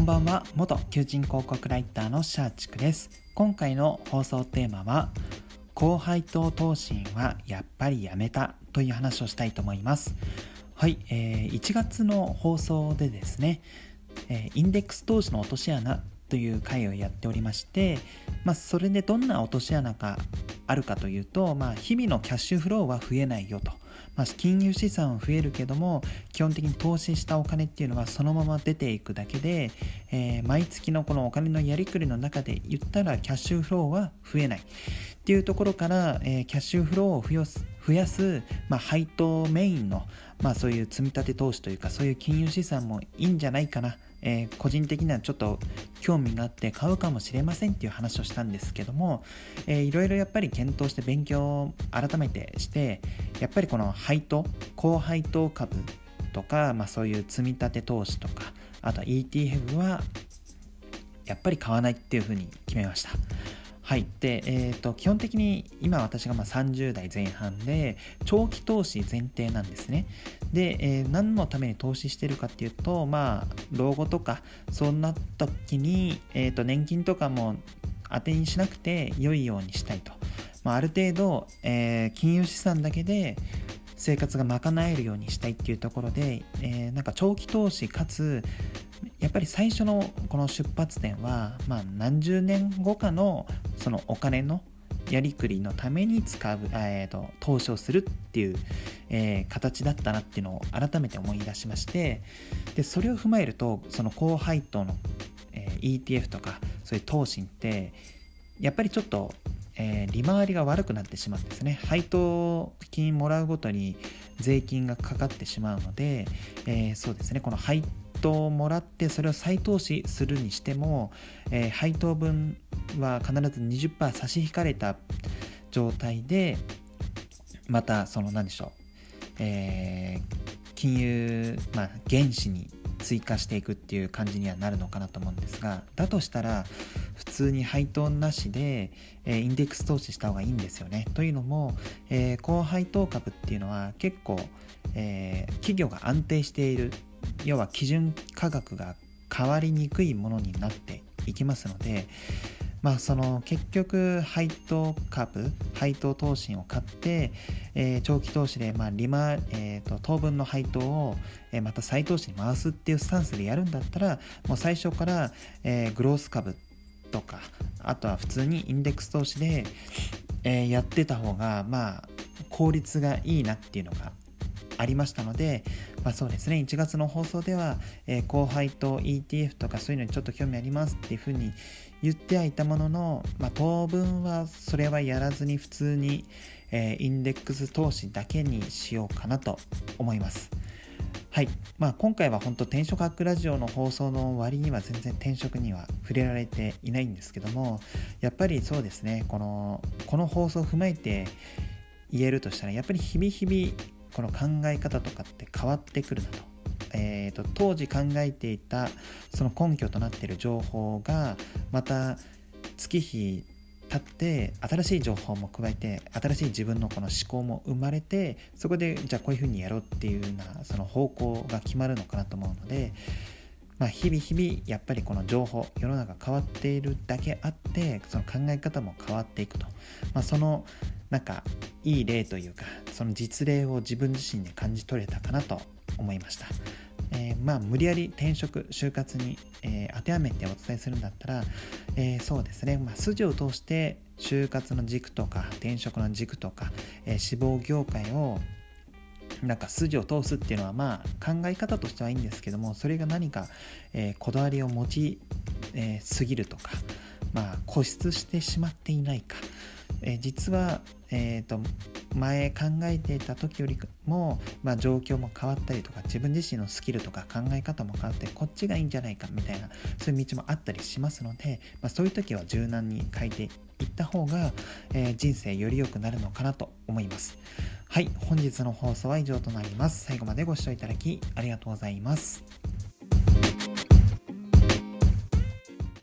こんばんは。元求人広告ライターのシャーチクです。今回の放送テーマは高配当投信はやっぱりやめたという話をしたいと思います。はい、えー、1月の放送でですね、えー、インデックス投資の落とし穴という回をやっておりまして、まあ、それでどんな落とし穴があるかというと、まあ、日々のキャッシュフローは増えないよと、まあ、金融資産は増えるけども基本的に投資したお金っていうのはそのまま出ていくだけで、えー、毎月のこのお金のやりくりの中で言ったらキャッシュフローは増えない。っていうところから、えー、キャッシュフローを増やす増やす、まあ、配当メインの、まあ、そういう積み立て投資というかそういう金融資産もいいんじゃないかなえー、個人的にはちょっと興味があって買うかもしれませんっていう話をしたんですけども、えー、いろいろやっぱり検討して勉強を改めてしてやっぱりこの配当高配当株とか、まあ、そういう積み立て投資とかあとは ETF はやっぱり買わないっていうふうに決めました。はい。で、えっ、ー、と、基本的に今私がま30代前半で、長期投資前提なんですね。で、えー、何のために投資してるかっていうと、まあ、老後とか、そうなった時に、えっ、ー、と、年金とかも当てにしなくて良いようにしたいと。まあ、ある程度、え金融資産だけで、生活が賄えるようにしたいっていうところで、えー、なんか長期投資かつやっぱり最初のこの出発点は、まあ、何十年後かのそのお金のやりくりのために使う、えーと、投資をするっていう、えー、形だったなっていうのを改めて思い出しましてでそれを踏まえるとその高配当の、えー、ETF とかそういう投資ってやっぱりちょっとえー、利回りが悪くなってしまうんですね。配当金もらうごとに税金がかかってしまうので、えー、そうですね。この配当をもらってそれを再投資するにしても、えー、配当分は必ず20%差し引かれた状態でまたその何でしょう、え、金融、まあ、原資に追加していくっていう感じにはなるのかなと思うんですがだとしたら普通に配当なしで、え、インデックス投資した方がいいんですよね。というのも、え、高配当株っていうのは結構、え、企業が安定している要は基準価格が変わりにくいものになっていきますので、まあ、その結局配当株配当投資を買って、えー、長期投資で、まあ利回えーと、当分の配当を、え、また再投資に回すっていうスタンスでやるんだったらもう最初から、えー、グロース株とかあとは普通にインデックス投資で、えー、やってた方がまあ効率がいいなっていうのがありましたので、まあ、そうですね1月の放送では、えー、後輩と ETF とかそういうのにちょっと興味ありますっていうふうに言ってはいたものの、まあ、当分はそれはやらずに普通に、えー、インデックス投資だけにしようかなと思います。はい。まあ、今回は本当転職ハックラジオの放送の割には全然転職には触れられていないんですけども、やっぱりそうですね、この、この放送を踏まえて言えるとしたら、やっぱり日々日々この考え方とかって変わってくるなと。えーと、当時考えていたその根拠となっている情報がまた月日経って新しい情報も加えて新しい自分のこの思考も生まれてそこでじゃあこういうふうにやろうっていうようなその方向が決まるのかなと思うので、まあ、日々日々やっぱりこの情報世の中変わっているだけあってその考え方も変わっていくと、まあ、そのなんかいい例というかその実例を自分自身で感じ取れたかなと思いました。えー、まあ無理やり転職就活に、えー、当てはめてお伝えするんだったら、えー、そうですね、まあ、筋を通して就活の軸とか転職の軸とか、え志望業界をなんか筋を通すっていうのはまあ考え方としてはいいんですけどもそれが何か、えこだわりを持ち、えすぎるとかまあ固執してしまっていないか。え実は、えーと、前考えていた時よりも、まあ、状況も変わったりとか自分自身のスキルとか考え方も変わってこっちがいいんじゃないかみたいなそういう道もあったりしますので、まあ、そういう時は柔軟に変えていった方が、えー、人生より良くなるのかなと思います。はい本日の放送は以上となります。最後までご視聴いただきありがとうございます。